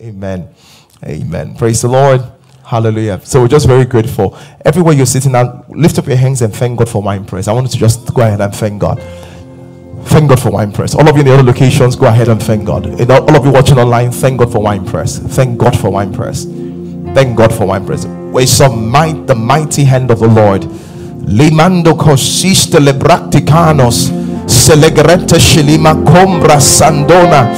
Amen. Amen. Praise the Lord. Hallelujah. So we're just very grateful. Everywhere you're sitting now, lift up your hands and thank God for wine press. I want you to just go ahead and thank God. Thank God for wine press. All of you in the other locations, go ahead and thank God. And all of you watching online, thank God for wine press. Thank God for wine press. Thank God for wine press. We saw might the mighty hand of the Lord. Limando shilima sandona.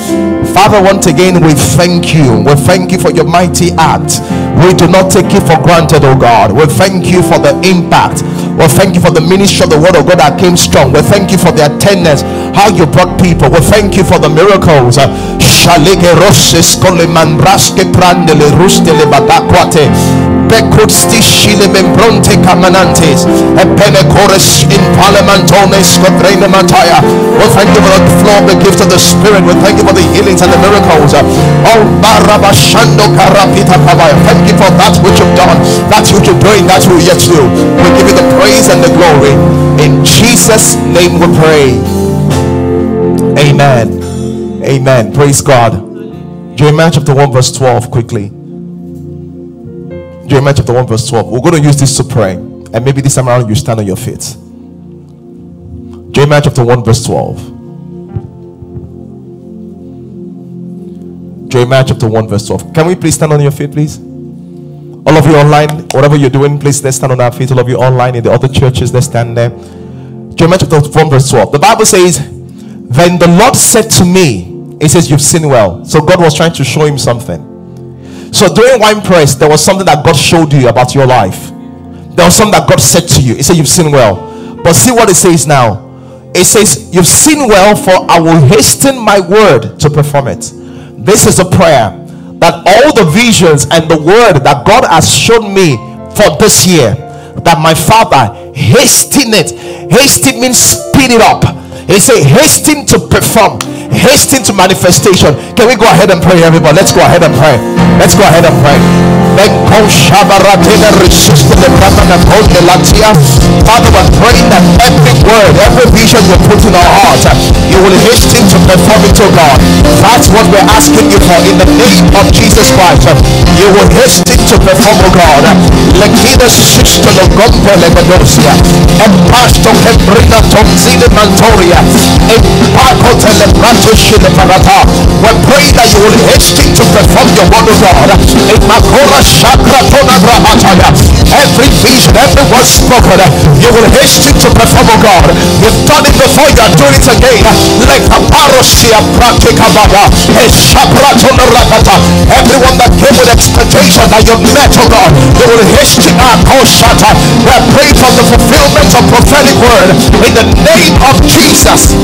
Father, once again, we thank you. We thank you for your mighty act. We do not take it for granted, oh God. We thank you for the impact. We thank you for the ministry of the word of God that came strong. We thank you for the attendance, how you brought people. We thank you for the miracles. Shalige rosses mandraske prandele rustele batakwate becutsti shile membronte camanantes e penecores in parliamentones covrene mataya. We thank you for the flow of the gift of the Spirit. We thank you for the healings and the miracles. Oh, barabashando karapita. Thank you for that which you've done, that which you're doing, that you yet do. We give you the praise and the glory. In Jesus' name we pray. Amen. Amen. Praise God. Jeremiah chapter 1, verse 12, quickly. Jeremiah chapter 1, verse 12. We're going to use this to pray. And maybe this time around you stand on your feet. Jeremiah chapter 1, verse 12. Jeremiah chapter 1, verse 12. Can we please stand on your feet, please? All of you online, whatever you're doing, please let's stand on our feet. All of you online in the other churches, let's stand there. Jeremiah chapter 1, verse 12. The Bible says, Then the Lord said to me, He says, You've seen well. So God was trying to show him something. So during wine press, there was something that God showed you about your life. There was something that God said to you. He said, You've seen well. But see what it says now. It says, You've seen well, for I will hasten my word to perform it. This is a prayer that all the visions and the word that God has shown me for this year, that my Father hasten it. Hasten means speed it up. He said, hasten to perform, hasten to manifestation. Can we go ahead and pray, everybody? Let's go ahead and pray. Let's go ahead and pray. Father, we're praying that every word, every vision you put in our heart, you will hasten to perform it, to God. That's what we're asking you for in the name of Jesus Christ. You will hasten to perform, oh God. Sister of Tomzine Mantoria, We pray that you will hasten to perform your word, oh God. Every vision, every word spoken, you will hasten to perform, oh God. You've done it before, you are doing it again. Like a parosia pratikavada, a shapratona rakata. Everyone that came with expectation that you met, oh God, you will hasten our koshata. We're praying for the fulfillment of prophetic word in the name of Jesus.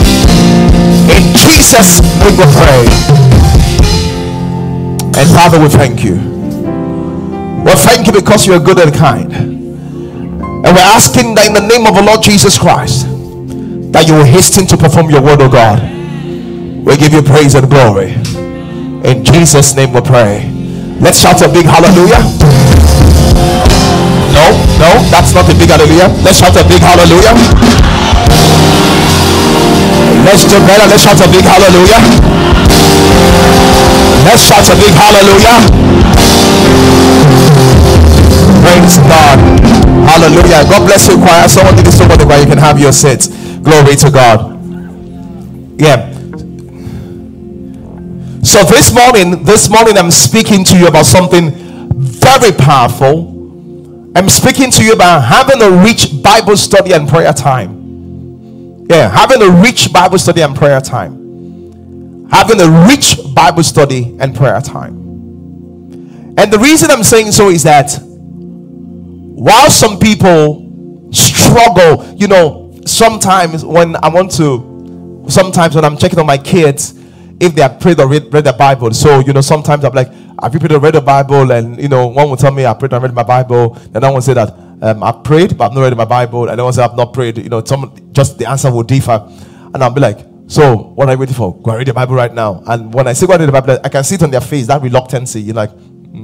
In Jesus' name we pray. And Father, we thank you. We thank you because you are good and kind. And we're asking that in the name of the Lord Jesus Christ, that you will hasten to perform your word, oh God. We give you praise and glory. In Jesus' name we pray. Let's shout a big hallelujah. No, no, that's not a big hallelujah. Let's shout a big hallelujah. Let's do better. Let's shout a big hallelujah. Let's shout a big hallelujah. Praise God. Hallelujah. God bless you, choir. Someone over the choir. You can have your seat. Glory to God. Yeah. So this morning, this morning I'm speaking to you about something very powerful. I'm speaking to you about having a rich Bible study and prayer time. Yeah, having a rich Bible study and prayer time. Having a rich Bible study and prayer time. And the reason I'm saying so is that while some people struggle, you know, sometimes when I want to, sometimes when I'm checking on my kids, if they have prayed or read, read the Bible. So, you know, sometimes I'm like, you prayed or read the Bible? And, you know, one will tell me I prayed and read my Bible. Then I will say that um, I prayed, but I've not read my Bible. And then one say I've not prayed. You know, some just the answer will differ. And I'll be like, so what are you waiting for? Go and read the Bible right now. And when I say go and read the Bible, I can see it on their face, that reluctancy. You're like, you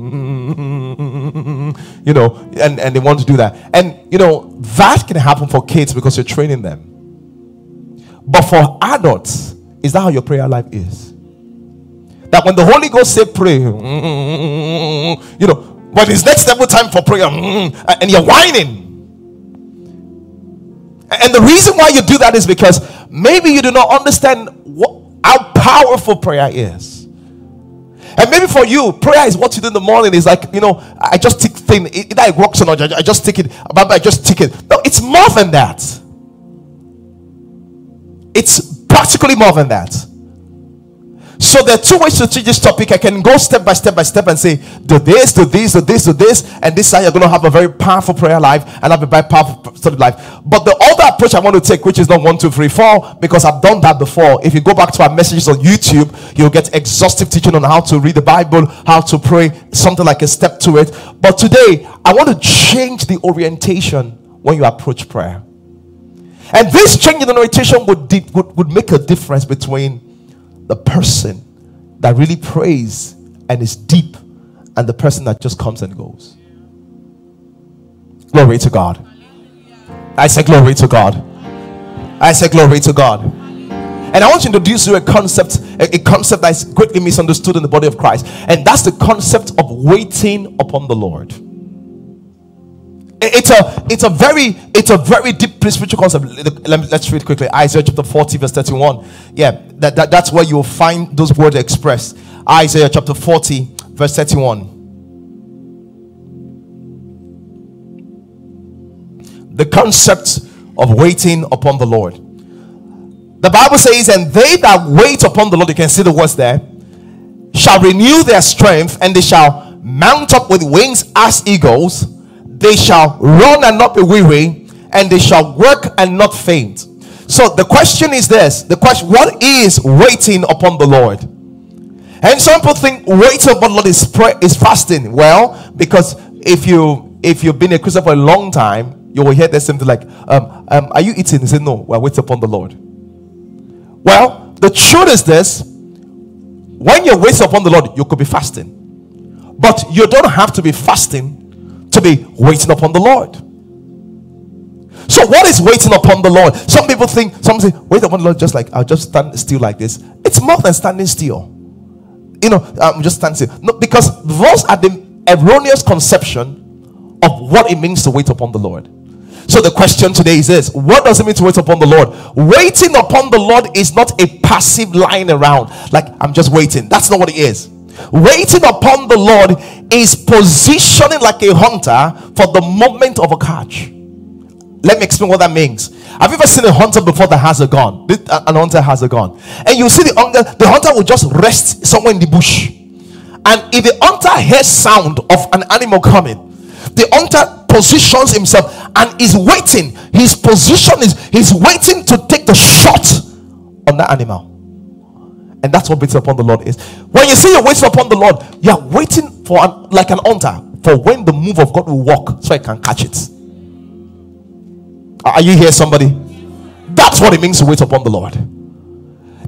know, and, and they want to do that. And, you know, that can happen for kids because you're training them. But for adults, is that how your prayer life is? That when the Holy Ghost say pray, you know, when it's next level time for prayer, and you're whining. And the reason why you do that is because maybe you do not understand what, how powerful prayer is. And maybe for you, prayer is what you do in the morning. Is like, you know, I just take thing. Either it works or not, I just take it. I just take it. No, it's more than that. It's practically more than that. So there are two ways to teach this topic. I can go step by step by step and say, do this, do this, do this, do this, and this is how you're going to have a very powerful prayer life and have a very powerful study life. But the other approach I want to take, which is not one, two, three, four, because I've done that before. If you go back to our messages on YouTube, you'll get exhaustive teaching on how to read the Bible, how to pray, something like a step to it. But today, I want to change the orientation when you approach prayer. And this change in orientation would, would, would make a difference between the person that really prays and is deep and the person that just comes and goes. Glory to God. I say glory to God. I say glory to God. And I want to introduce you a concept, a, a concept that is greatly misunderstood in the body of Christ. And that's the concept of waiting upon the Lord it's a it's a very it's a very deep spiritual concept. Let us read quickly. Isaiah chapter 40 verse 31 yeah that, that that's where you'll find those words expressed. Isaiah chapter 40 verse 31 the concept of waiting upon the lord. The bible says and they that wait upon the lord you can see the words there shall renew their strength and they shall mount up with wings as eagles they shall run and not be weary, and they shall work and not faint. So the question is this: the question, what is waiting upon the Lord? And some people think waiting upon the Lord is pray, is fasting. Well, because if you if you've been a Christian for a long time, you will hear this something like, um, um, "Are you eating?" He said, "No, we're waiting upon the Lord." Well, the truth is this: when you're waiting upon the Lord, you could be fasting, but you don't have to be fasting be waiting upon the Lord. So, what is waiting upon the Lord? Some people think, some say, wait upon the Lord, just like I'll just stand still like this. It's more than standing still. You know, I'm just standing still. No, because those are the erroneous conception of what it means to wait upon the Lord. So the question today is this What does it mean to wait upon the Lord? Waiting upon the Lord is not a passive lying around, like I'm just waiting. That's not what it is. Waiting upon the Lord is positioning like a hunter for the moment of a catch. Let me explain what that means. Have you ever seen a hunter before that has a gun? Uh, an hunter has a gun, and you see the hunter. The hunter will just rest somewhere in the bush, and if the hunter hears sound of an animal coming, the hunter positions himself and is waiting. His position is he's waiting to take the shot on that animal. And that's what waiting upon the Lord is. When you say you're waiting upon the Lord, you're waiting for an, like an hunter for when the move of God will walk so I can catch it. Are you here, somebody? That's what it means to wait upon the Lord.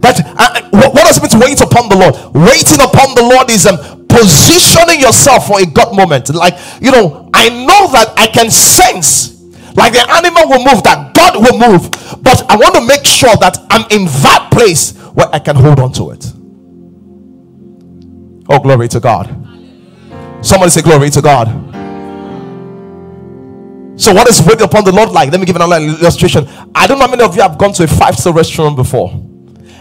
That uh, what, what, does it mean to wait upon the Lord? Waiting upon the Lord is um, positioning yourself for a God moment. Like you know, I know that I can sense, like the animal will move, that God will move, but I want to make sure that I'm in that place where I can hold on to it. Oh, glory to God. Somebody say, Glory to God. So, what is waiting upon the Lord like? Let me give another illustration. I don't know how many of you have gone to a five star restaurant before.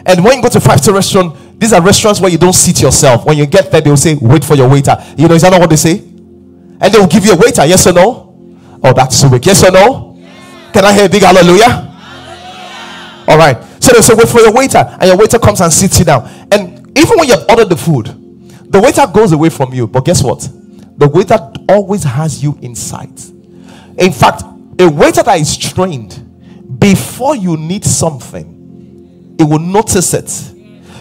And when you go to a five star restaurant, these are restaurants where you don't seat yourself. When you get there, they'll say, Wait for your waiter. You know, is that not what they say? And they will give you a waiter, yes or no? Oh, that's so weak. Yes or no? Yes. Can I hear a big hallelujah? hallelujah? All right. So they say, wait for your waiter. And your waiter comes and sits you down. And even when you've ordered the food, the waiter goes away from you. But guess what? The waiter always has you in sight. In fact, a waiter that is trained, before you need something, it will notice it.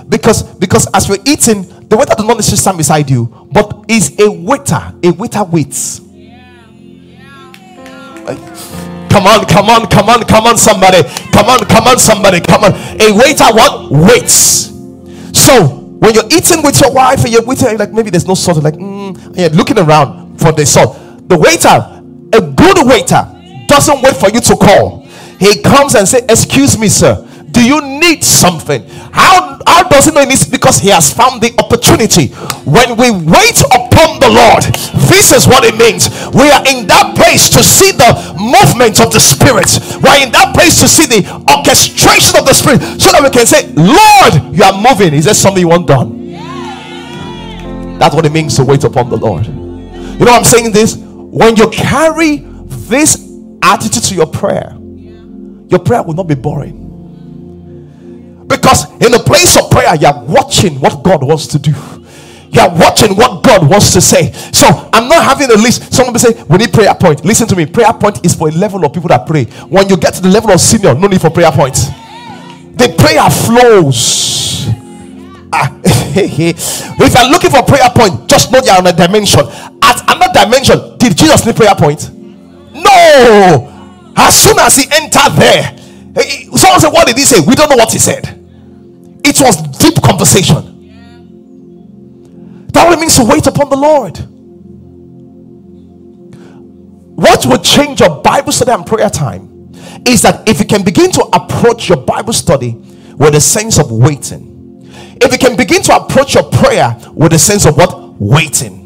Because because as we're eating, the waiter does not necessarily stand beside you, but is a waiter. A waiter waits. Come on, come on, come on, come on, somebody. Come on, come on, somebody. Come on. A waiter what? Waits. So when you're eating with your wife and you're waiting, like maybe there's no salt, like mm, and you're looking around for the salt. The waiter, a good waiter, doesn't wait for you to call. He comes and say, "Excuse me, sir. Do you need something? How, how does he know it needs? Because he has found the opportunity. When we wait upon the Lord, this is what it means. We are in that place to see the movement of the Spirit. We're in that place to see the orchestration of the Spirit so that we can say, Lord, you are moving. Is there something you want done? That's what it means to wait upon the Lord. You know, I'm saying this when you carry this attitude to your prayer, your prayer will not be boring. Because in the place of prayer, you are watching what God wants to do. You are watching what God wants to say. So I'm not having a list. Someone will say, We need prayer point. Listen to me. Prayer point is for a level of people that pray. When you get to the level of senior, no need for prayer points. The prayer flows. Ah, if you're looking for prayer point, just know you're on a dimension. At another dimension, did Jesus need prayer point? No. As soon as he entered there, someone said, What did he say? We don't know what he said. It was deep conversation. That it means to wait upon the Lord. What would change your Bible study and prayer time is that if you can begin to approach your Bible study with a sense of waiting, if you can begin to approach your prayer with a sense of what? Waiting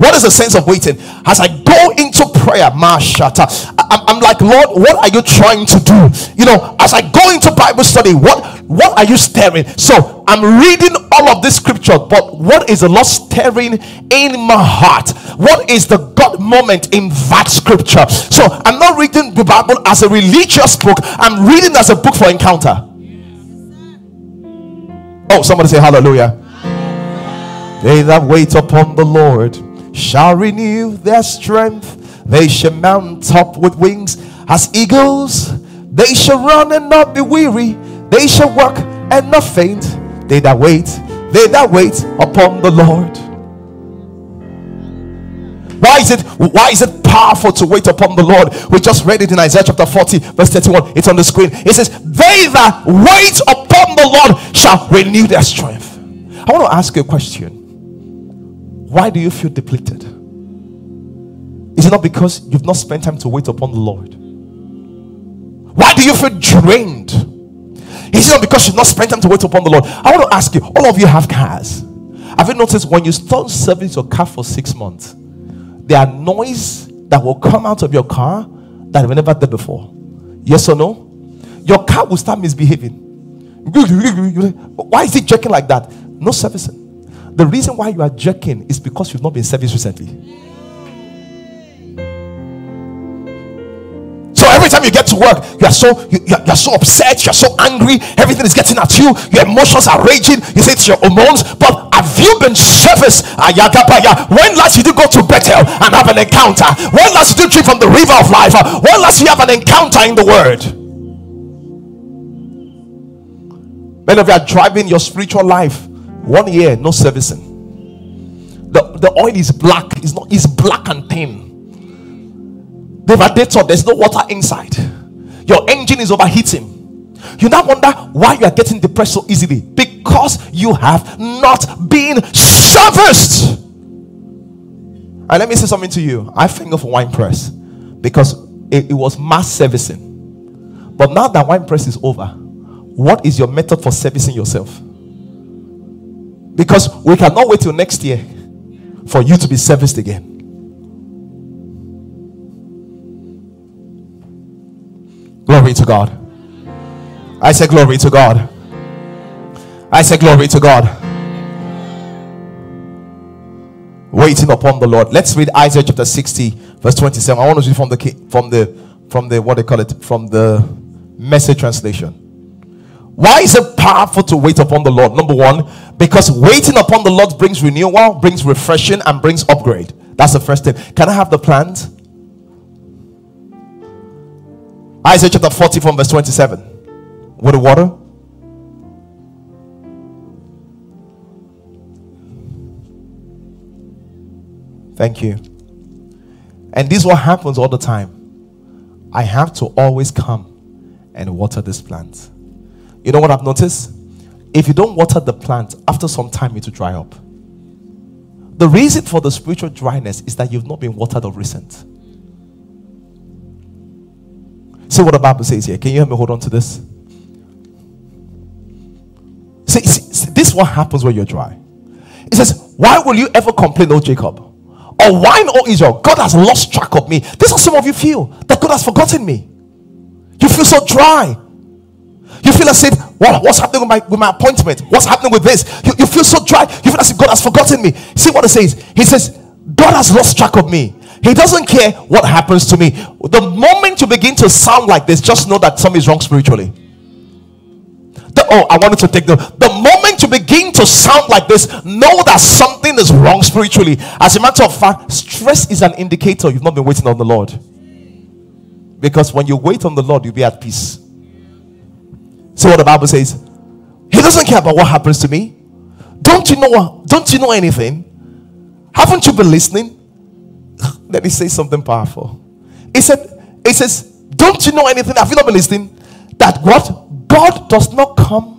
what is the sense of waiting? As I go into prayer, Mashata, I'm like, Lord, what are you trying to do? You know, as I go into Bible study, what what are you staring? So I'm reading all of this scripture, but what is the Lord staring in my heart? What is the God moment in that scripture? So I'm not reading the Bible as a religious book, I'm reading as a book for encounter. Oh, somebody say hallelujah. They that wait upon the Lord shall renew their strength. They shall mount up with wings as eagles. They shall run and not be weary. They shall walk and not faint. They that wait, they that wait upon the Lord. Why is it why is it powerful to wait upon the Lord? We just read it in Isaiah chapter 40, verse 31. It's on the screen. It says, They that wait upon the Lord shall renew their strength. I want to ask you a question. Why do you feel depleted? Is it not because you've not spent time to wait upon the Lord? Why do you feel drained? Is it not because you've not spent time to wait upon the Lord? I want to ask you, all of you have cars. Have you noticed when you start serving your car for six months, there are noise that will come out of your car that have never done before? Yes or no? Your car will start misbehaving. Why is it jerking like that? No servicing. The reason why you are jerking is because you've not been serviced recently. Time you get to work, you are so you, you, are, so upset, you are so angry, everything is getting at you, your emotions are raging, you say it's your hormones, but have you been serviced? When last did you go to Bethel and have an encounter? When last did you drink from the river of life? When last you have an encounter in the word? Many of you are driving your spiritual life one year, no servicing. The, the oil is black, it's not it's black and thin. They've there's no water inside. Your engine is overheating. You now wonder why you are getting depressed so easily because you have not been serviced. And let me say something to you. I thank God for wine press because it, it was mass servicing. But now that wine press is over, what is your method for servicing yourself? Because we cannot wait till next year for you to be serviced again. Glory to God. I say, Glory to God. I say, Glory to God. Waiting upon the Lord. Let's read Isaiah chapter 60, verse 27. I want to read from the from the from the what they call it from the message translation. Why is it powerful to wait upon the Lord? Number one, because waiting upon the Lord brings renewal, brings refreshing, and brings upgrade. That's the first thing. Can I have the plant? Isaiah chapter 40 from verse 27. With the water. Thank you. And this is what happens all the time. I have to always come and water this plant. You know what I've noticed? If you don't water the plant, after some time it will dry up. The reason for the spiritual dryness is that you've not been watered of recent. See what the Bible says here. Can you help me hold on to this? See, see, see, this is what happens when you're dry. It says, Why will you ever complain, O Jacob? Or why, O Israel? God has lost track of me. This is some of you feel that God has forgotten me. You feel so dry. You feel as if what, what's happening with my with my appointment? What's happening with this? You, you feel so dry. You feel as if God has forgotten me. See what it says. He says, God has lost track of me. He doesn't care what happens to me. The moment you begin to sound like this, just know that something is wrong spiritually. The, oh, I wanted to take the the moment you begin to sound like this, know that something is wrong spiritually. As a matter of fact, stress is an indicator you've not been waiting on the Lord. Because when you wait on the Lord, you'll be at peace. See what the Bible says. He doesn't care about what happens to me. Don't you know? Don't you know anything? Haven't you been listening? Let me say something powerful. He said, He says, Don't you know anything? Have you not been listening? That what? God does not come.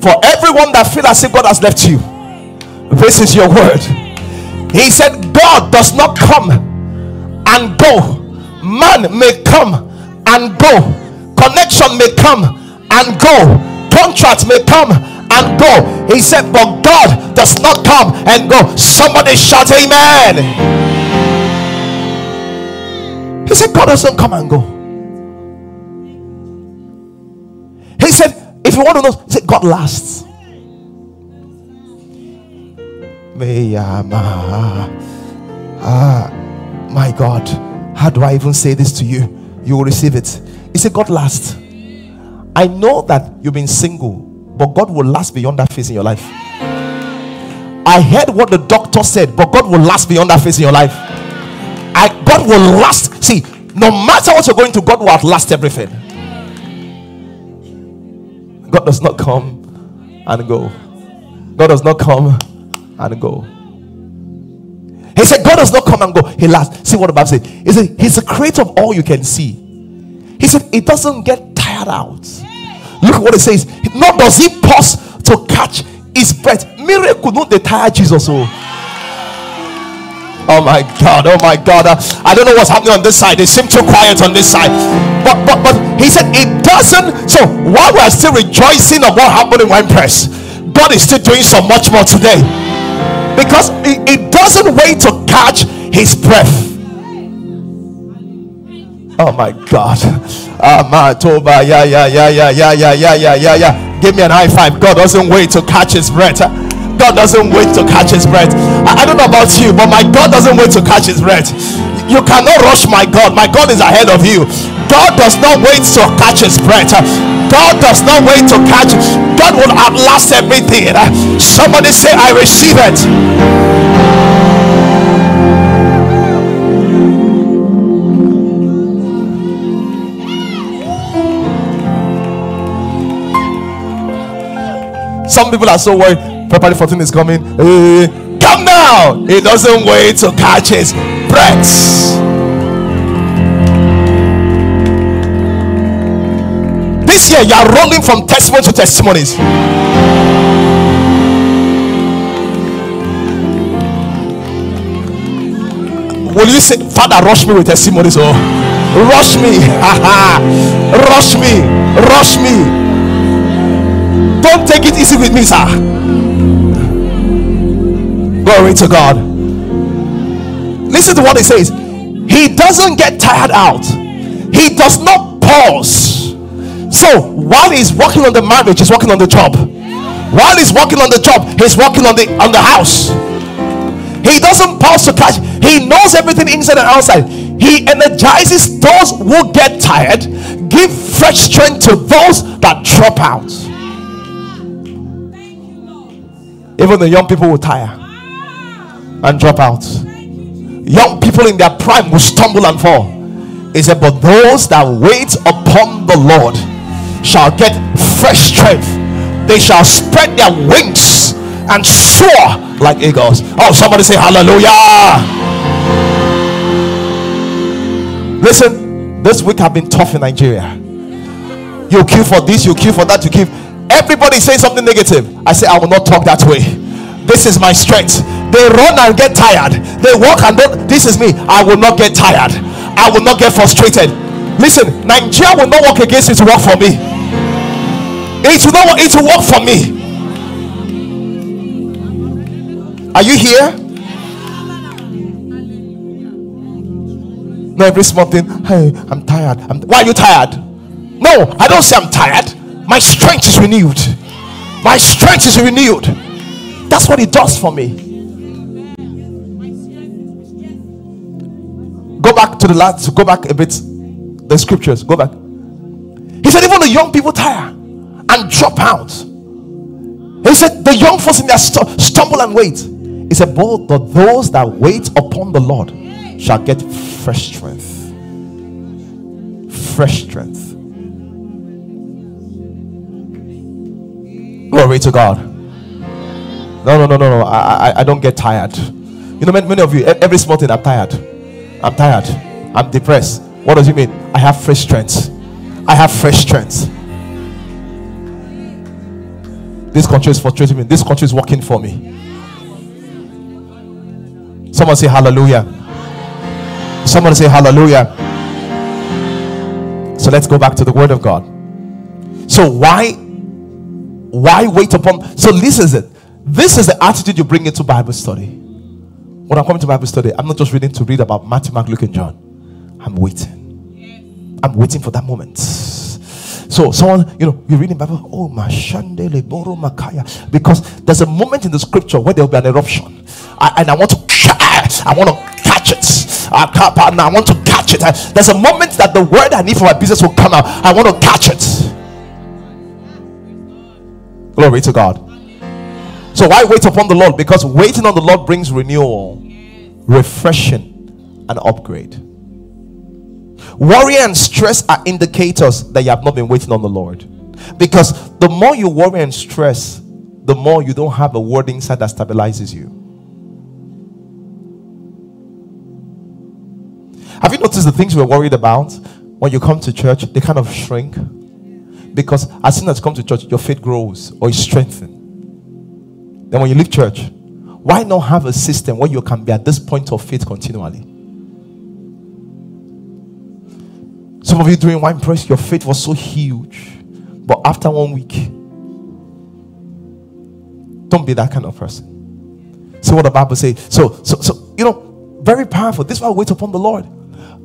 For everyone that feels as if God has left you, this is your word. He said, God does not come and go. Man may come and go. Connection may come and go. Contract may come and go. He said, but God does not come and go. Somebody shout, Amen. He said, God doesn't come and go. He said, if you want to know, he said, God lasts. Ah, my God, how do I even say this to you? You will receive it. He said, God lasts. I know that you've been single, but God will last beyond that phase in your life. I heard what the doctor said, but God will last beyond that phase in your life. I God will last. See, no matter what you're going to, God will outlast everything. God does not come and go. God does not come and go. He said, God does not come and go. He lasts. See what the Bible says. He said, He's the creator of all you can see. He said, It doesn't get tired out. Look at what it says. Nor does he pause to catch his breath. Miracle, not the tire Jesus. Oh. Oh my God, oh my God. Uh, I don't know what's happening on this side. It seems too quiet on this side. But but but he said it doesn't. So while we're still rejoicing of what happened in wine press, God is still doing so much more today. Because it, it doesn't wait to catch his breath. Oh my God. Amatoba, yeah, yeah, yeah, yeah, yeah, yeah, yeah, yeah, yeah, yeah. Give me an high five. God doesn't wait to catch his breath. God doesn't wait to catch his breath. I, I don't know about you, but my God doesn't wait to catch his breath. You cannot rush my God. My God is ahead of you. God does not wait to catch his breath. God does not wait to catch. God will outlast everything. Somebody say, I receive it. Some people are so worried. February 14 is coming. Hey, come now. He doesn't wait to catch his breath. This year, you are rolling from testimony to testimonies. Will you say, Father, rush me with testimonies? Oh, rush me, rush me, rush me. Don't take it easy with me, sir. Glory to God. Listen to what he says. He doesn't get tired out. He does not pause. So while he's working on the marriage, he's working on the job. While he's working on the job, he's working on the on the house. He doesn't pause to catch. He knows everything inside and outside. He energizes those who get tired, give fresh strength to those that drop out. Even the young people will tire and drop out. Young people in their prime will stumble and fall. He said, But those that wait upon the Lord shall get fresh strength. They shall spread their wings and soar like eagles. Oh, somebody say hallelujah. Listen, this week have been tough in Nigeria. You queue for this, you queue for that, you queue. Everybody say something negative. I say, I will not talk that way. This is my strength. They run and get tired. They walk and don't. This is me. I will not get tired. I will not get frustrated. Listen, Nigeria will not work against it to work for me. It will not it will work for me. Are you here? No, every small thing. Hey, I'm tired. I'm, why are you tired? No, I don't say I'm tired. My strength is renewed. My strength is renewed. That's what it does for me. Go back to the last, go back a bit. The scriptures, go back. He said, even the young people tire and drop out. He said, the young folks in their st- stumble and wait. He said, but those that wait upon the Lord shall get fresh strength. Fresh strength. Glory to God. No, no, no, no, no. I, I, I don't get tired. You know, many, of you, every small thing, I'm tired. I'm tired. I'm depressed. What does it mean? I have fresh strength. I have fresh strength. This country is frustrating me. This country is working for me. Someone say hallelujah. Someone say hallelujah. So let's go back to the word of God. So why why wait upon so this is it. This is the attitude you bring into Bible study. When I'm coming to Bible study, I'm not just reading to read about Matthew, Mark, Luke, and John. I'm waiting. I'm waiting for that moment. So someone, you know, you're reading Bible, oh Mashandele Boro Makaya. Because there's a moment in the scripture where there'll be an eruption. I, and I want to I want to catch it. I, can't, I want to catch it. There's a moment that the word I need for my business will come out. I want to catch it. Glory to God. So why wait upon the Lord? Because waiting on the Lord brings renewal, refreshing, and upgrade. Worry and stress are indicators that you have not been waiting on the Lord. Because the more you worry and stress, the more you don't have a word inside that stabilizes you. Have you noticed the things we're worried about when you come to church? They kind of shrink. Because as soon as you come to church, your faith grows or is strengthened. Then when you leave church, why not have a system where you can be at this point of faith continually? Some of you during wine press, your faith was so huge. But after one week, don't be that kind of person. See what the Bible says. So, so, so, you know, very powerful. This is why we wait upon the Lord.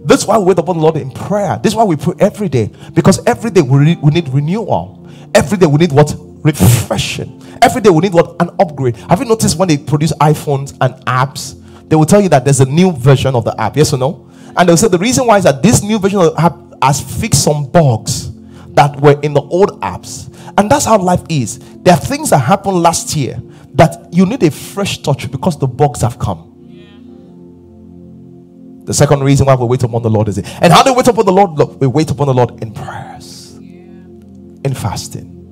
That's why we wait upon the Lord in prayer. This is why we pray every day. Because every day we, we need renewal. Every day we need what? Refreshing. Every day we need what? An upgrade. Have you noticed when they produce iPhones and apps, they will tell you that there's a new version of the app. Yes or no? And they'll say the reason why is that this new version of the app has fixed some bugs that were in the old apps. And that's how life is. There are things that happened last year that you need a fresh touch because the bugs have come. The second reason why we wait upon the Lord is it. And how do we wait upon the Lord? Look, we wait upon the Lord in prayers, in fasting.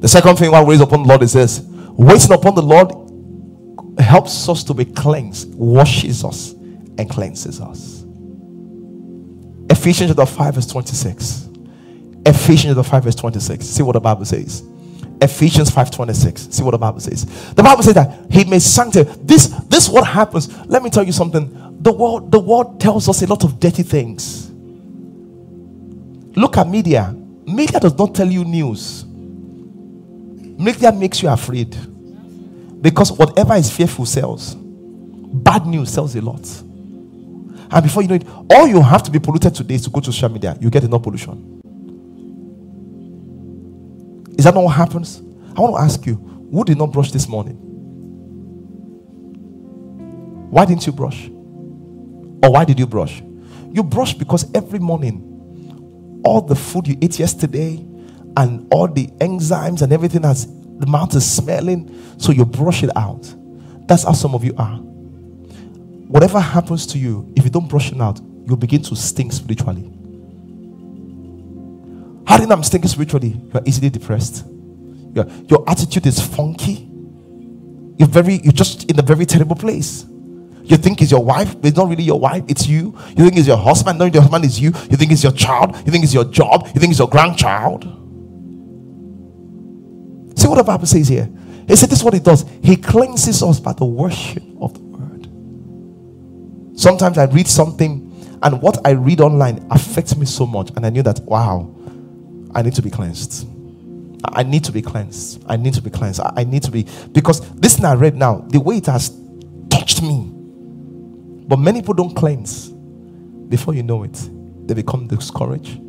The second thing why we wait upon the Lord is this waiting upon the Lord helps us to be cleansed, washes us, and cleanses us. Ephesians chapter 5, verse 26. Ephesians chapter 5, verse 26. See what the Bible says. Ephesians 5:26. See what the Bible says. The Bible says that he may sanctify. This, this what happens. Let me tell you something the world the world tells us a lot of dirty things. Look at media. Media does not tell you news. Media makes you afraid. Because whatever is fearful sells. Bad news sells a lot. And before you know it all you have to be polluted today is to go to social media. You get enough pollution. Is that not what happens? I want to ask you who did not brush this morning? Why didn't you brush or why did you brush? You brush because every morning, all the food you ate yesterday and all the enzymes and everything has the mouth is smelling, so you brush it out. That's how some of you are. Whatever happens to you, if you don't brush it out, you'll begin to stink spiritually. How you know I'm stinking spiritually? You're easily depressed. Your, your attitude is funky. You're very, you're just in a very terrible place. You think it's your wife, but it's not really your wife, it's you. You think it's your husband, no, your husband is you. You think it's your child, you think it's your job, you think it's your grandchild. See what the Bible says here. He said, This is what he does. He cleanses us by the worship of the word. Sometimes I read something And what I read online affects me so much. And I knew that, wow, I need to be cleansed. I need to be cleansed. I need to be cleansed. I need to be because this thing I read now, the way it has touched me. But many people don't cleanse. Before you know it, they become discouraged,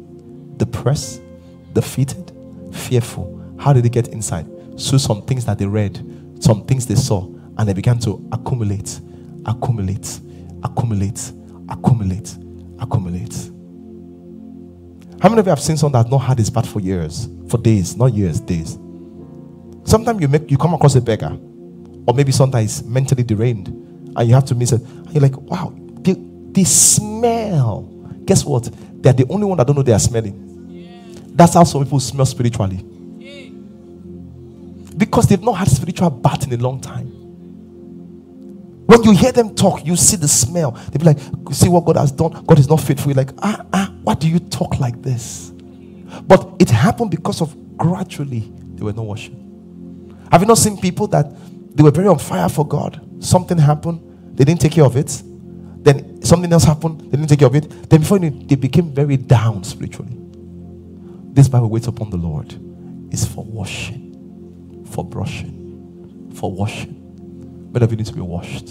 depressed, defeated, fearful. How did they get inside? So some things that they read, some things they saw, and they began to accumulate, accumulate, accumulate, accumulate, accumulate. How many of you have seen someone that not had his bath for years? For days, not years, days. Sometimes you make you come across a beggar, or maybe sometimes mentally deranged, and you have to miss it. And you're like, wow, they, they smell. Guess what? They're the only one that don't know they are smelling. That's how some people smell spiritually. Because they've not had spiritual bath in a long time. When you hear them talk, you see the smell. They be like, see what God has done. God is not faithful. You're like, ah, ah, why do you talk like this? But it happened because of gradually they were not washing. Have you not seen people that they were very on fire for God? Something happened, they didn't take care of it. Then something else happened, they didn't take care of it. Then before you they became very down spiritually. This Bible waits upon the Lord is for washing, for brushing, for washing. Many of you need to be washed.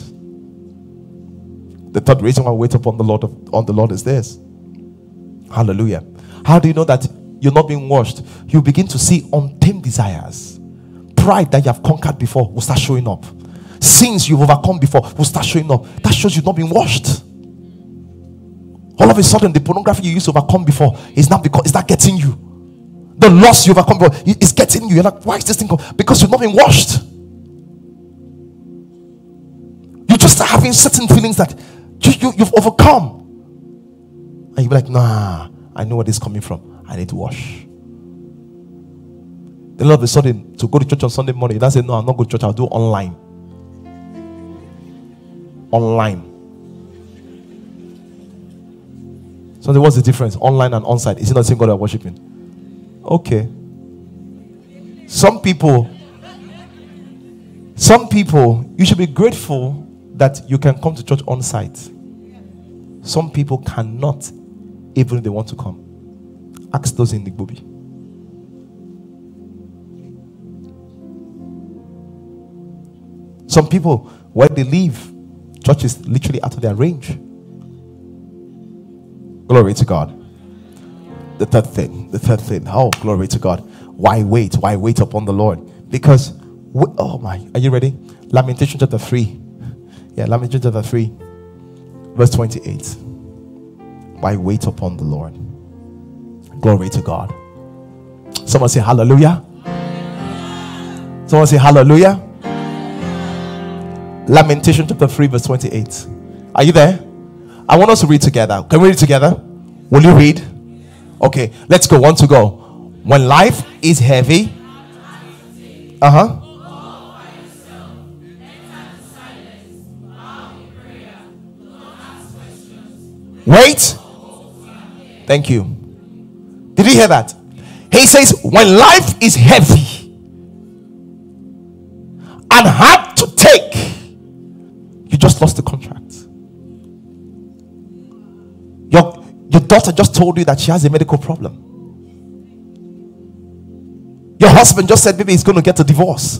The third reason why we wait upon the Lord of, on the Lord is this. Hallelujah. How do you know that you're not being washed? You begin to see untamed desires. Pride that you have conquered before will start showing up. Sins you've overcome before will start showing up. That shows you've not been washed. All of a sudden, the pornography you used to overcome before is not because it's not getting you. The loss you overcome before is getting you. You're like, why is this thing? Come? Because you've not been washed. You just start having certain feelings that you, you, you've overcome. And you'll be like, nah, I know where this is coming from. I need to wash. Then all of a sudden, to go to church on Sunday morning, you say, no, I'm not going to church, I'll do online. Online. So what's the difference? Online and on-site. Is it not the same God you're worshiping? Okay. Some people, some people, you should be grateful that you can come to church on site. Some people cannot, even if they want to come. Ask those in the Igbobi. Some people, where they live, church is literally out of their range. Glory to God. The third thing, the third thing. Oh, glory to God. Why wait? Why wait upon the Lord? Because, we, oh my, are you ready? Lamentation chapter 3. Yeah, Lamentation chapter 3, verse 28. Why wait upon the Lord? Glory to God. Someone say hallelujah. Someone say hallelujah. Lamentation chapter 3, verse 28. Are you there? I want us to read together. Can we read together? Will you read? Okay, let's go. One to go. When life is heavy, uh huh. Wait. Thank you. Did you hear that? He says, when life is heavy lost the contract. Your, your daughter just told you that she has a medical problem. Your husband just said maybe he's going to get a divorce.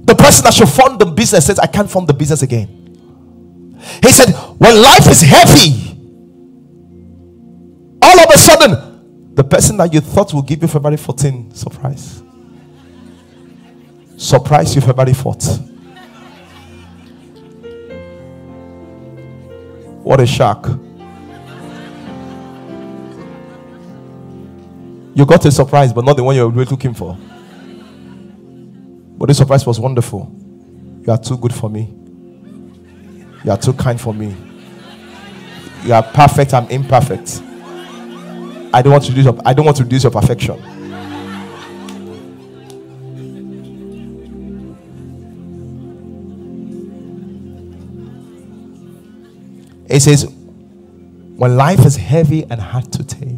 The person that should fund the business says, I can't fund the business again. He said, when life is heavy, all of a sudden, the person that you thought will give you February 14 surprise. Surprise you February 4th. What a shock. You got a surprise, but not the one you were looking for. But the surprise was wonderful. You are too good for me. You are too kind for me. You are perfect, I'm imperfect. I don't want to reduce your, I don't want to reduce your perfection. It says, when life is heavy and hard to take,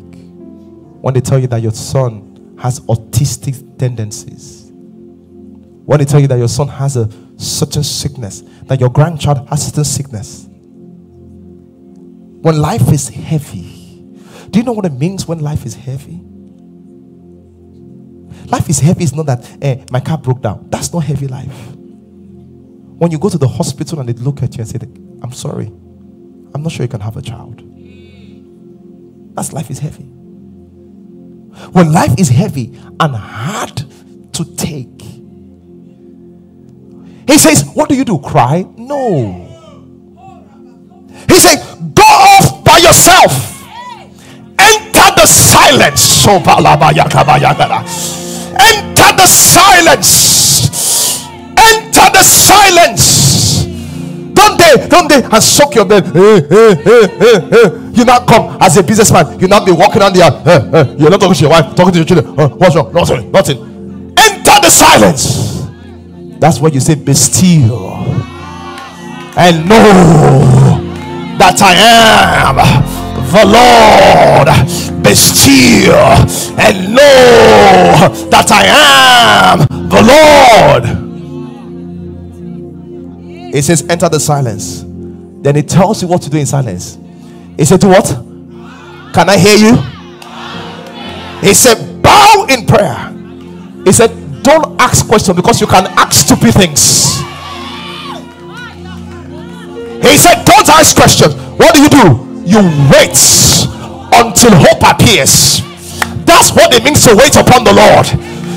when they tell you that your son has autistic tendencies, when they tell you that your son has a certain sickness, that your grandchild has a certain sickness, When life is heavy, do you know what it means when life is heavy? Life is heavy, it's not that eh, my car broke down. That's not heavy life. When you go to the hospital and they look at you and say, I'm sorry, I'm not sure you can have a child. That's life is heavy. When life is heavy and hard to take, he says, What do you do? Cry? No. He said, Go off by yourself. Enter the silence. Enter the silence. Enter the silence. Don't they, don't they, and soak your bed. Hey, hey, eh, eh, hey, eh, you not come as a businessman. You not be walking on the yard. You're not talking to your wife, talking to your children. what's wrong? Nothing, nothing. Enter the silence. That's what you say, Be still and know that I am the Lord. Be still and know that I am the Lord. It says, Enter the silence. Then it tells you what to do in silence. He said, To what? Can I hear you? He said, Bow in prayer. He said, don't ask questions because you can ask stupid things. He said, Don't ask questions. What do you do? You wait until hope appears. That's what it means to wait upon the Lord.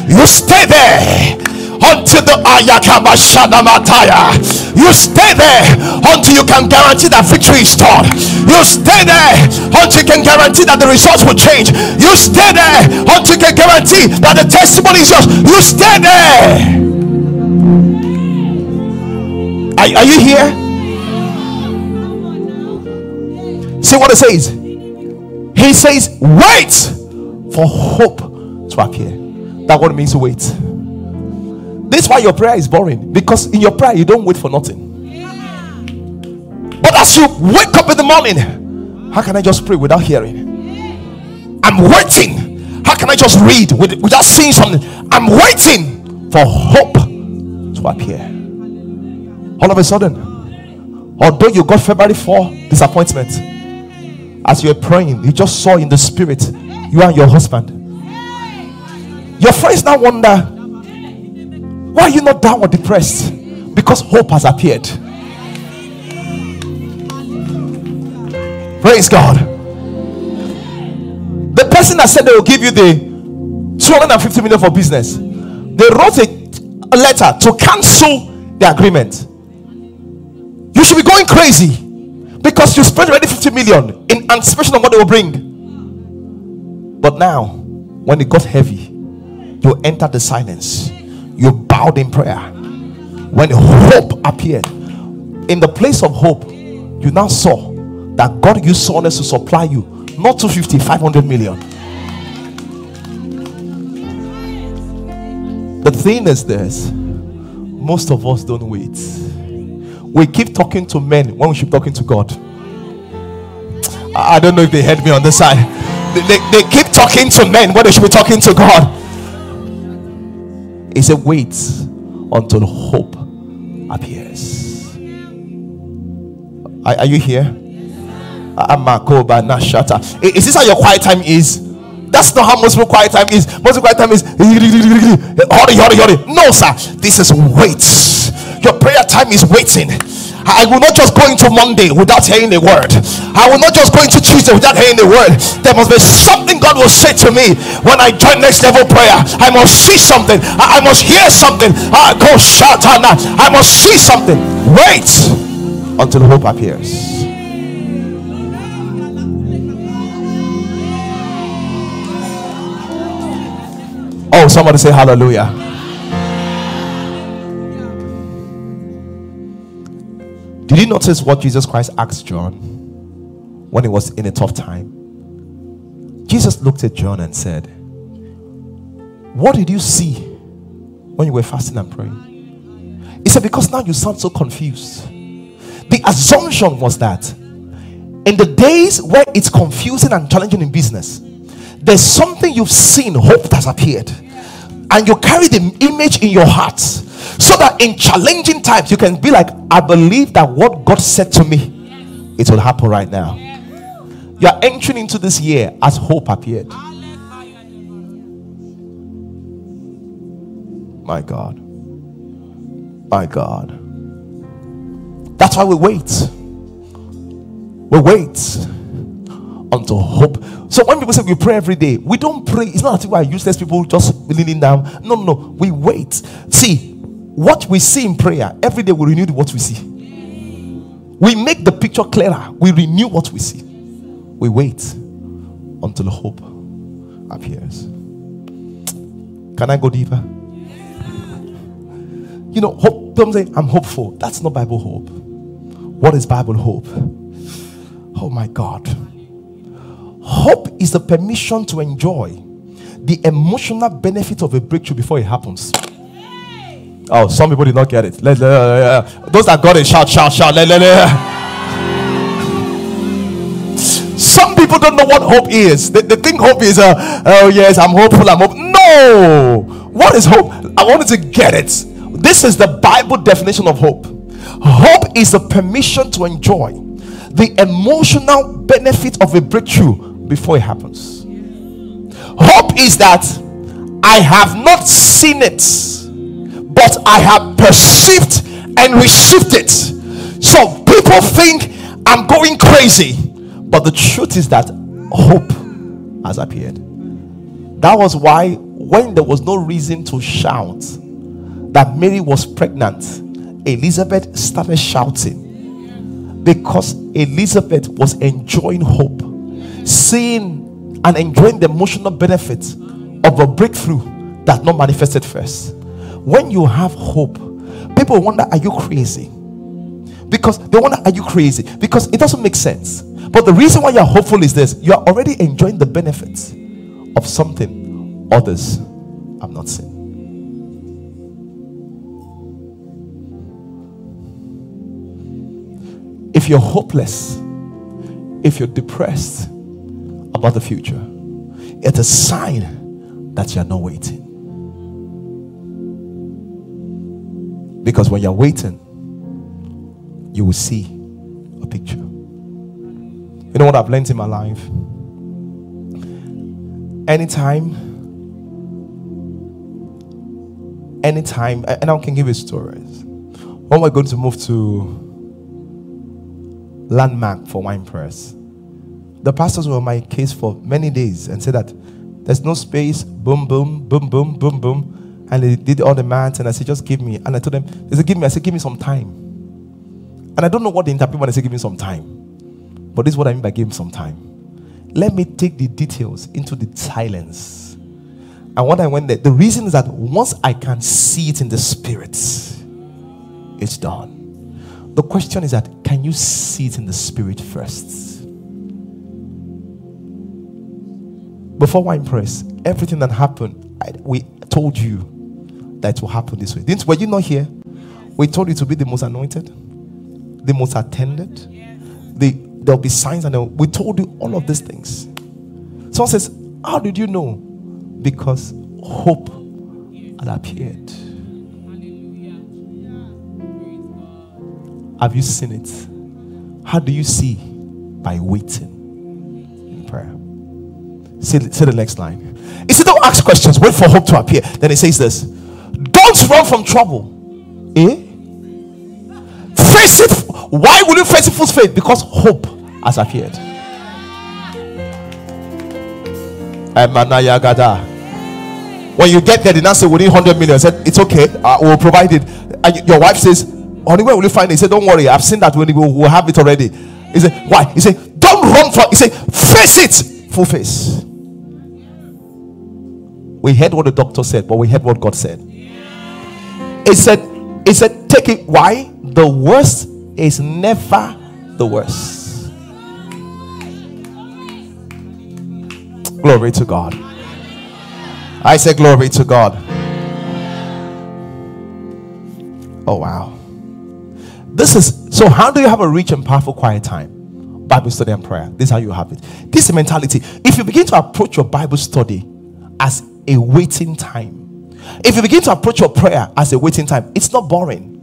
You stay there until the Ayakamashanamantaya. You stay there until you can guarantee that victory is done. You stay there until you can guarantee that the results will change. You stay there until you can guarantee that the testimony is yours. You stay there. Are, are you here? See what it says. He says, wait for hope to appear. That what it means to wait. This is why your prayer is boring because in your prayer you don't wait for nothing. But as you wake up in the morning, how can I just pray without hearing? I'm waiting. How can I just read without seeing something? I'm waiting for hope to appear. All of a sudden, although you got February 4 disappointment, as you're praying, you just saw in the spirit you and your husband. Your friends now wonder why are you not down or depressed? Because hope has appeared. Praise God. The person that said they will give you the 250 million for business, they wrote a, a letter to cancel the agreement. You should be going crazy because you spent already 50 million in anticipation of what they will bring. But now, when it got heavy, you enter the silence you bowed in prayer. When hope appeared, in the place of hope, you now saw that God used someone else to supply you, not 250, 500 million. The thing is this most of us don't wait. We keep talking to men when we should be talking to God. I don't know if they heard me on the side. They, they, they keep talking to men when they should be talking to God. He said, Wait until hope appears. Are, you are you is this how your quiet time is? That's not how most people quiet time is. Most quiet time is hurry, hurry, hurry. No, sir. This is wait. Your prayer time is waiting. I will not just go into Monday without hearing a word. I will not just go into Tuesday without hearing a word. There must be something God will say to me when I join next level prayer. I must see something. I, must hear something. I go shout out now. I must see something. Wait until hope appears. Oh, somebody say hallelujah. Did you notice what Jesus Christ asked John when he was in a tough time? Jesus looked at John and said, What did you see when you were fasting and praying? He said, Because now you sound so confused. The assumption was that in the days where it's confusing and challenging in business, there's something you've seen, hope has appeared, and you carry the image in your heart so that in challenging times you can be like, I believe that what God said to me, it will happen right now. You are entering into this year as hope appeared. My God. My God. That's why we wait. We wait until hope. So when people say we pray every day, we don't pray. It's not that we are useless people just leaning down. No, no, no. We wait. See, what we see in prayer, every day we renew what we see. We make the picture clearer. We renew what we see. We wait until hope appears. Can I go deeper? You know, hope. Don't say I'm hopeful. That's not Bible hope. What is Bible hope? Oh my God. Hope is the permission to enjoy the emotional benefit of a breakthrough before it happens. Oh, some people did not get it. Let, let, those that got it, shout, shout, shout. Let, some people don't know what hope is. They, they think hope is, uh, oh yes, I'm hopeful, I'm hope. No! What is hope? I wanted to get it. This is the Bible definition of hope. Hope is the permission to enjoy the emotional benefit of a breakthrough before it happens. Hope is that I have not seen it, but I have perceived and received it. So people think I'm going crazy, but the truth is that hope has appeared. That was why, when there was no reason to shout that Mary was pregnant, Elizabeth started shouting because Elizabeth was enjoying hope seeing and enjoying the emotional benefits of a breakthrough that not manifested first. When you have hope, people wonder, Are you crazy? Because they wonder, Are you crazy? Because it doesn't make sense. But the reason why you're hopeful is this you are already enjoying the benefits of something others have not seen. If you're hopeless, if you're depressed, about the future, it's a sign that you're not waiting. Because when you're waiting, you will see a picture. You know what I've learned in my life? Anytime, anytime, and I can give you stories. When we're going to move to Landmark for wine press, the pastors were my case for many days and said that there's no space, boom, boom, boom, boom, boom, boom. And they did all the maths, and I said, just give me. And I told them, they said, give me. I said, give me some time. And I don't know what they interpret when I say, give me some time. But this is what I mean by give me some time. Let me take the details into the silence. And when I went there, the reason is that once I can see it in the spirit, it's done. The question is that can you see it in the spirit first? Before wine press, everything that happened, I, we told you that will happen this way. Didn't, were you not here? We told you to be the most anointed, the most attended. The, there'll be signs, and we told you all of these things. Someone says, How did you know? Because hope had appeared. Have you seen it? How do you see? By waiting in prayer. See, see the next line. He said, Don't ask questions, wait for hope to appear. Then he says this Don't run from trouble. Eh? Face it. Why will you face it full faith? Because hope has appeared. When you get there, the now say we need 100 million. I said, It's okay, uh, we'll provide it. And your wife says, Honey, where will you find it? He said, Don't worry, I've seen that when we'll have it already. He said, Why? He said, Don't run from He said, Face it full face. We heard what the doctor said, but we heard what God said. He said, He said, take it. Why? The worst is never the worst. Glory to God. I say glory to God. Oh wow. This is so how do you have a rich and powerful quiet time? Bible study and prayer. This is how you have it. This mentality. If you begin to approach your Bible study as a waiting time. If you begin to approach your prayer as a waiting time, it's not boring.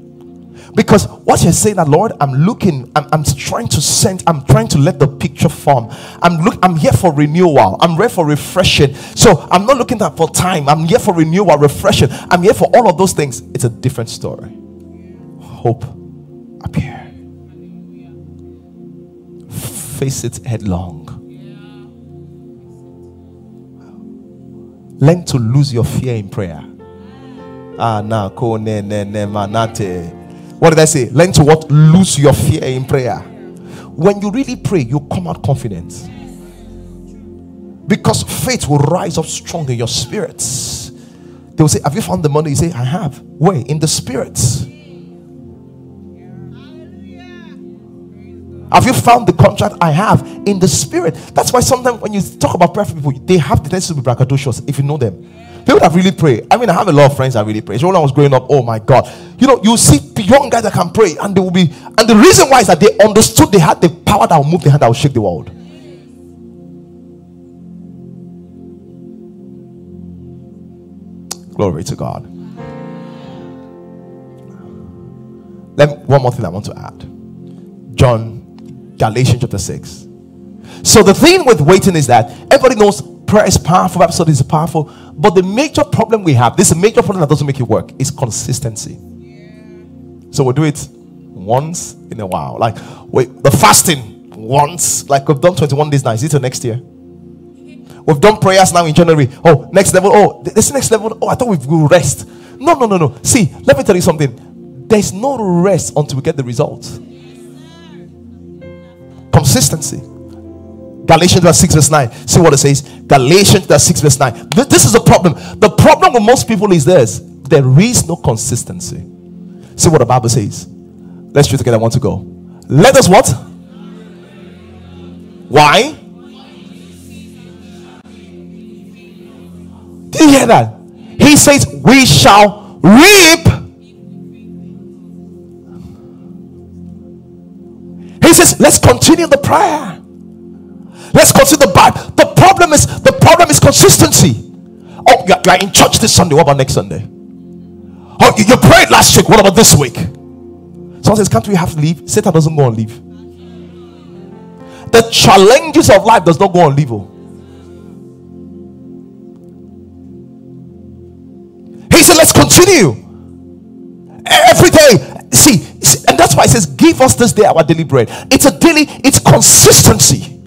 Because what you're saying that Lord, I'm looking, I'm, I'm trying to send, I'm trying to let the picture form. I'm look, I'm here for renewal, I'm here for refreshing. So I'm not looking for time, I'm here for renewal, refreshing, I'm here for all of those things. It's a different story. Hope appear. Face it headlong. Learn to lose your fear in prayer. What did I say? Learn to what? Lose your fear in prayer. When you really pray, you come out confident. Because faith will rise up strong in your spirits. They will say, Have you found the money? You say, I have. Where? In the spirits. Have you found the contract I have in the spirit? That's why sometimes when you talk about prayer for people, they have the tendency to be braggadocious if you know them. People that really pray. I mean, I have a lot of friends that really pray. So when I was growing up, oh my God. You know, you see young guys that can pray, and they will be, and the reason why is that they understood they had the power that will move the hand that will shake the world. Glory to God. Then one more thing I want to add. John, Galatians chapter 6. So the thing with waiting is that everybody knows prayer is powerful, Bible study is powerful, but the major problem we have, this is a major problem that doesn't make it work, is consistency. So we'll do it once in a while. Like wait, the fasting once, like we've done 21 days now. Is it till next year? We've done prayers now in January. Oh, next level. Oh, this next level. Oh, I thought we will rest. No, no, no, no. See, let me tell you something. There's no rest until we get the results. Consistency. Galatians 6 verse 9. See what it says. Galatians 6 verse 9. This is the problem. The problem with most people is this there is no consistency. See what the Bible says. Let's read together. I want to go. Let us what? Why? Did you hear that? He says, We shall reap. He says, Let's continue the prayer. Let's consider the Bible. The problem is the problem is consistency. Oh, you're, in church this Sunday. What about next Sunday? Oh, you, you prayed last week. What about this week? Someone says, Can't we have leave? Satan doesn't go on leave. The challenges of life does not go on leave. Oh. He said, Let's continue. Every day. See, and that's why he says, Give us this day our daily bread. It's a daily, it's consistency.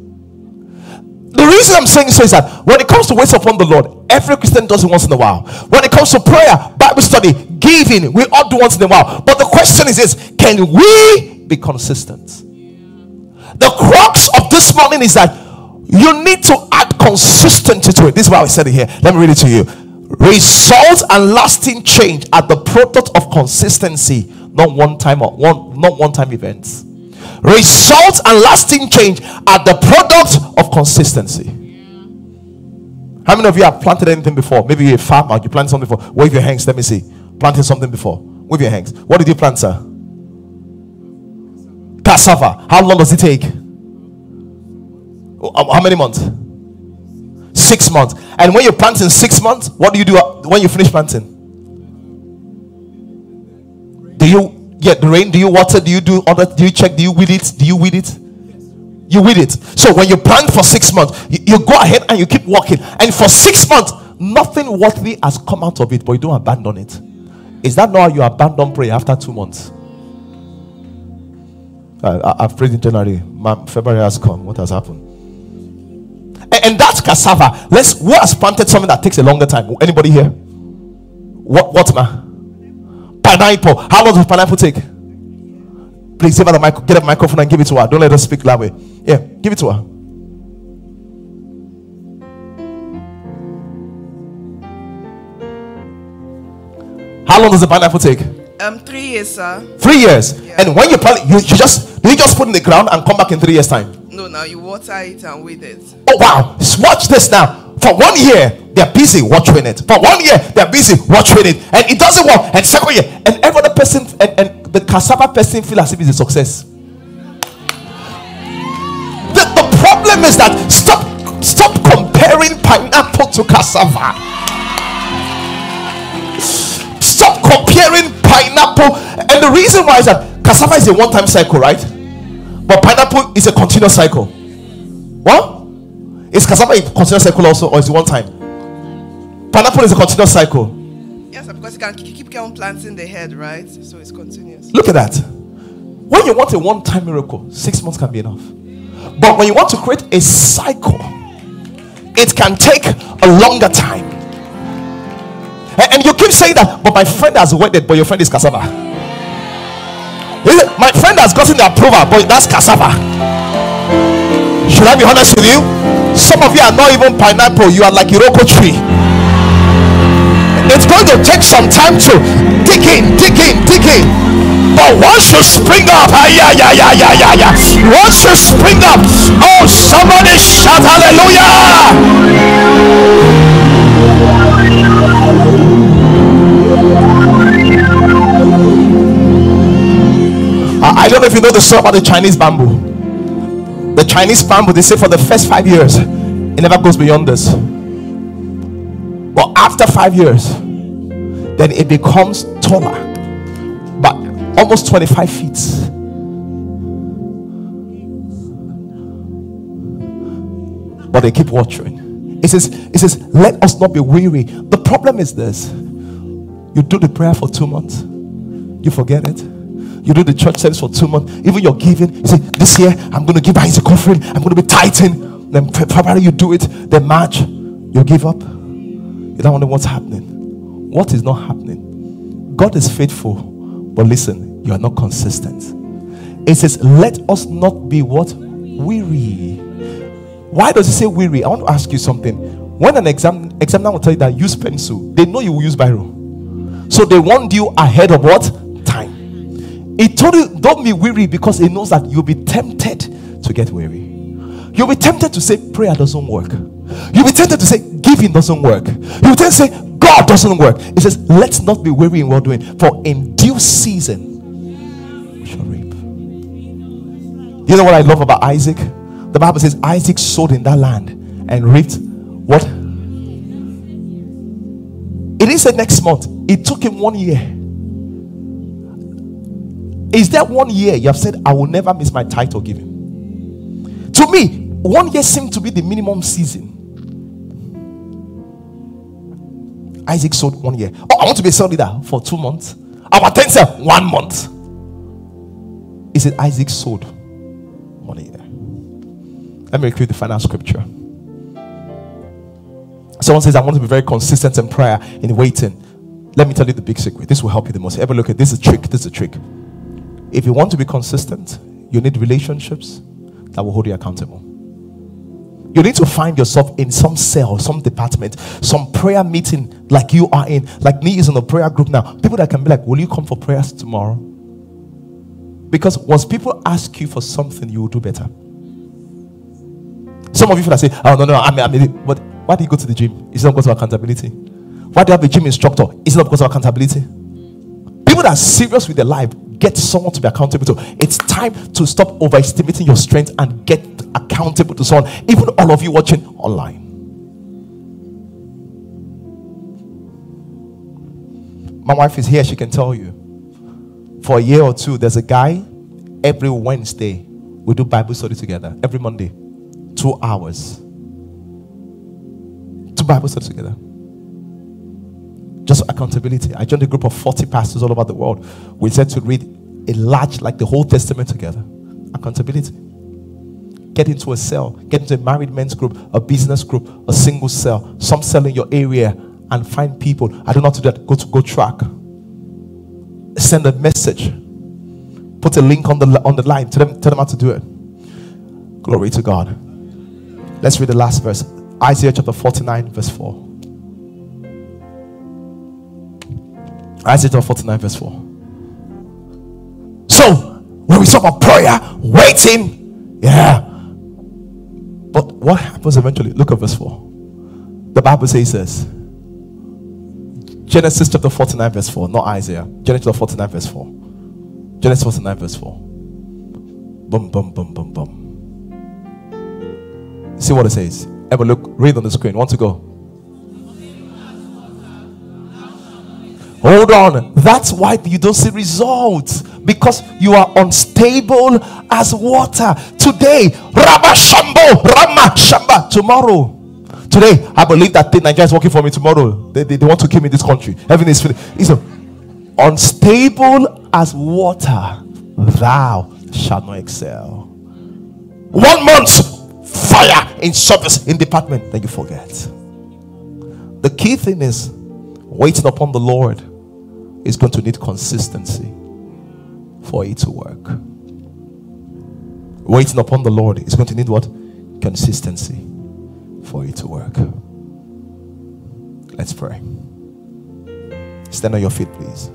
Reason I'm saying so is that when it comes to wait upon the Lord, every Christian does it once in a while. When it comes to prayer, Bible study, giving, we all do once in a while. But the question is this can we be consistent? The crux of this morning is that you need to add consistency to it. This is why I said it here. Let me read it to you. Results and lasting change are the product of consistency, not one time or one not one time events. Results and lasting change are the product of consistency. How many of you have planted anything before? Maybe you're a farmer, you planted something before. Wave your hands, let me see. Planted something before. Wave your hands. What did you plant, sir? Cassava. How long does it take? Oh, um, how many months? Six months. And when you plant in six months, what do you do uh, when you finish planting? Do you get the rain? Do you water? Do you do other? Do you check? Do you weed it? Do you weed it? You with it. So when you plant for six months, you, you go ahead and you keep walking, and for six months, nothing worthy has come out of it, but you don't abandon it. Is that not how you abandon prayer after two months? I, have prayed in January. February has come. What has happened? And, and that's cassava. Let's. Who has planted something that takes a longer time? Anybody here? What? What, man? Pineapple. How long does pineapple take? Please give her the mic, get a microphone and give it to her. Don't let her speak that way. Yeah, give it to her. How long does the pineapple take? Um, three years, sir. Three years. Yeah. And when you plant, you, you just do you just put in the ground and come back in three years time? No, now you water it and weed it. Oh wow! Watch this now. For one year, they're busy watching it. For one year, they're busy watching it, and it doesn't work. And second year, and every other person, and, and the cassava person feel as if it's a success. Problem is that stop stop comparing pineapple to cassava. Stop comparing pineapple, and the reason why is that cassava is a one time cycle, right? But pineapple is a continuous cycle. What? Is cassava a continuous cycle also, or is it one time? Pineapple is a continuous cycle. Yes, because you can keep on planting the head, right? So it's continuous. Look at that. When you want a one time miracle, six months can be enough. But when you want to create a cycle, it can take a longer time. And you keep saying that, but my friend has wedded, but your friend is cassava. My friend has gotten the approval, but that's cassava. Should I be honest with you? Some of you are not even pineapple, you are like Iroko tree. It's going to take some time to dig in, dig in, dig in. But once you spring up, ah, yeah, yeah, yeah, yeah, yeah, yeah. Once you spring up, oh, somebody shout hallelujah. I don't know if you know the story about the Chinese bamboo. The Chinese bamboo, they say for the first five years, it never goes beyond this. But after five years, then it becomes taller, but almost 25 feet. But they keep watching. It says, it says, let us not be weary. The problem is this you do the prayer for two months, you forget it. You do the church service for two months, even you're giving. You say, This year I'm going to give Isaac offering, I'm going to be tithing. Then probably you do it, then March, you give up. You don't wonder what's happening. What is not happening? God is faithful, but listen, you are not consistent. It says, Let us not be what? Weary. Why does it say weary? I want to ask you something. When an exam examiner will tell you that use pencil, they know you will use biro. So they warned you ahead of what? Time. He told you, don't be weary because he knows that you'll be tempted to get weary. You'll be tempted to say prayer doesn't work. You'll be tempted to say giving doesn't work. You'll tempted to say God doesn't work. He says, let's not be weary in well doing, for in due season we shall reap. You know what I love about Isaac? The Bible says Isaac sowed in that land and reaped what? It is the next month. It took him one year. Is that one year you have said, I will never miss my title giving? To me, one year seemed to be the minimum season. Isaac sold one year. Oh, I want to be a cell leader for two months. Our 10 cell, one month. He said, Isaac sold one year. Let me read the final scripture. Someone says, I want to be very consistent in prayer, in waiting. Let me tell you the big secret. This will help you the most. Ever look at this is a trick. This is a trick. If you want to be consistent, you need relationships that will hold you accountable. You need to find yourself in some cell, some department, some prayer meeting like you are in. Like me is in a prayer group now. People that can be like, Will you come for prayers tomorrow? Because once people ask you for something, you will do better. Some of you feel that say, Oh, no, no, I mean, I mean, but why do you go to the gym? It's not because of accountability. Why do you have a gym instructor? It's not because of accountability. People that are serious with their life get someone to be accountable to. It's time to stop overestimating your strength and get accountable to someone. Even all of you watching online. My wife is here, she can tell you. For a year or two, there's a guy every Wednesday we do Bible study together. Every Monday, two hours two Bible studies together. Just accountability. I joined a group of 40 pastors all over the world. We said to read a large, like the whole Testament together. Accountability. Get into a cell, get into a married men's group, a business group, a single cell, some cell in your area, and find people. I don't know how to do that. Go to go track. Send a message. Put a link on the on the line. Tell them, tell them how to do it. Glory to God. Let's read the last verse. Isaiah chapter 49, verse 4. Isaiah 49, verse 4. So, when we talk about prayer, waiting, yeah. But what happens eventually? Look at verse 4. The Bible says this Genesis chapter 49, verse 4, not Isaiah. Genesis chapter 49, verse 4. Genesis 49, verse 4. Boom, boom, boom, boom, boom. See what it says. A look, read on the screen. Want to go? Hold on. That's why you don't see results because you are unstable as water. Today, Rama Shambo, Rama Shamba. Tomorrow, today, I believe that thing Nigeria is working for me. Tomorrow, they, they, they want to kill me in this country. Heaven is It's unstable as water. Thou shalt not excel. One month, fire in service in department. Then you forget. The key thing is waiting upon the Lord is going to need consistency for it to work. Waiting upon the Lord is going to need what? Consistency for it to work. Let's pray. Stand on your feet, please.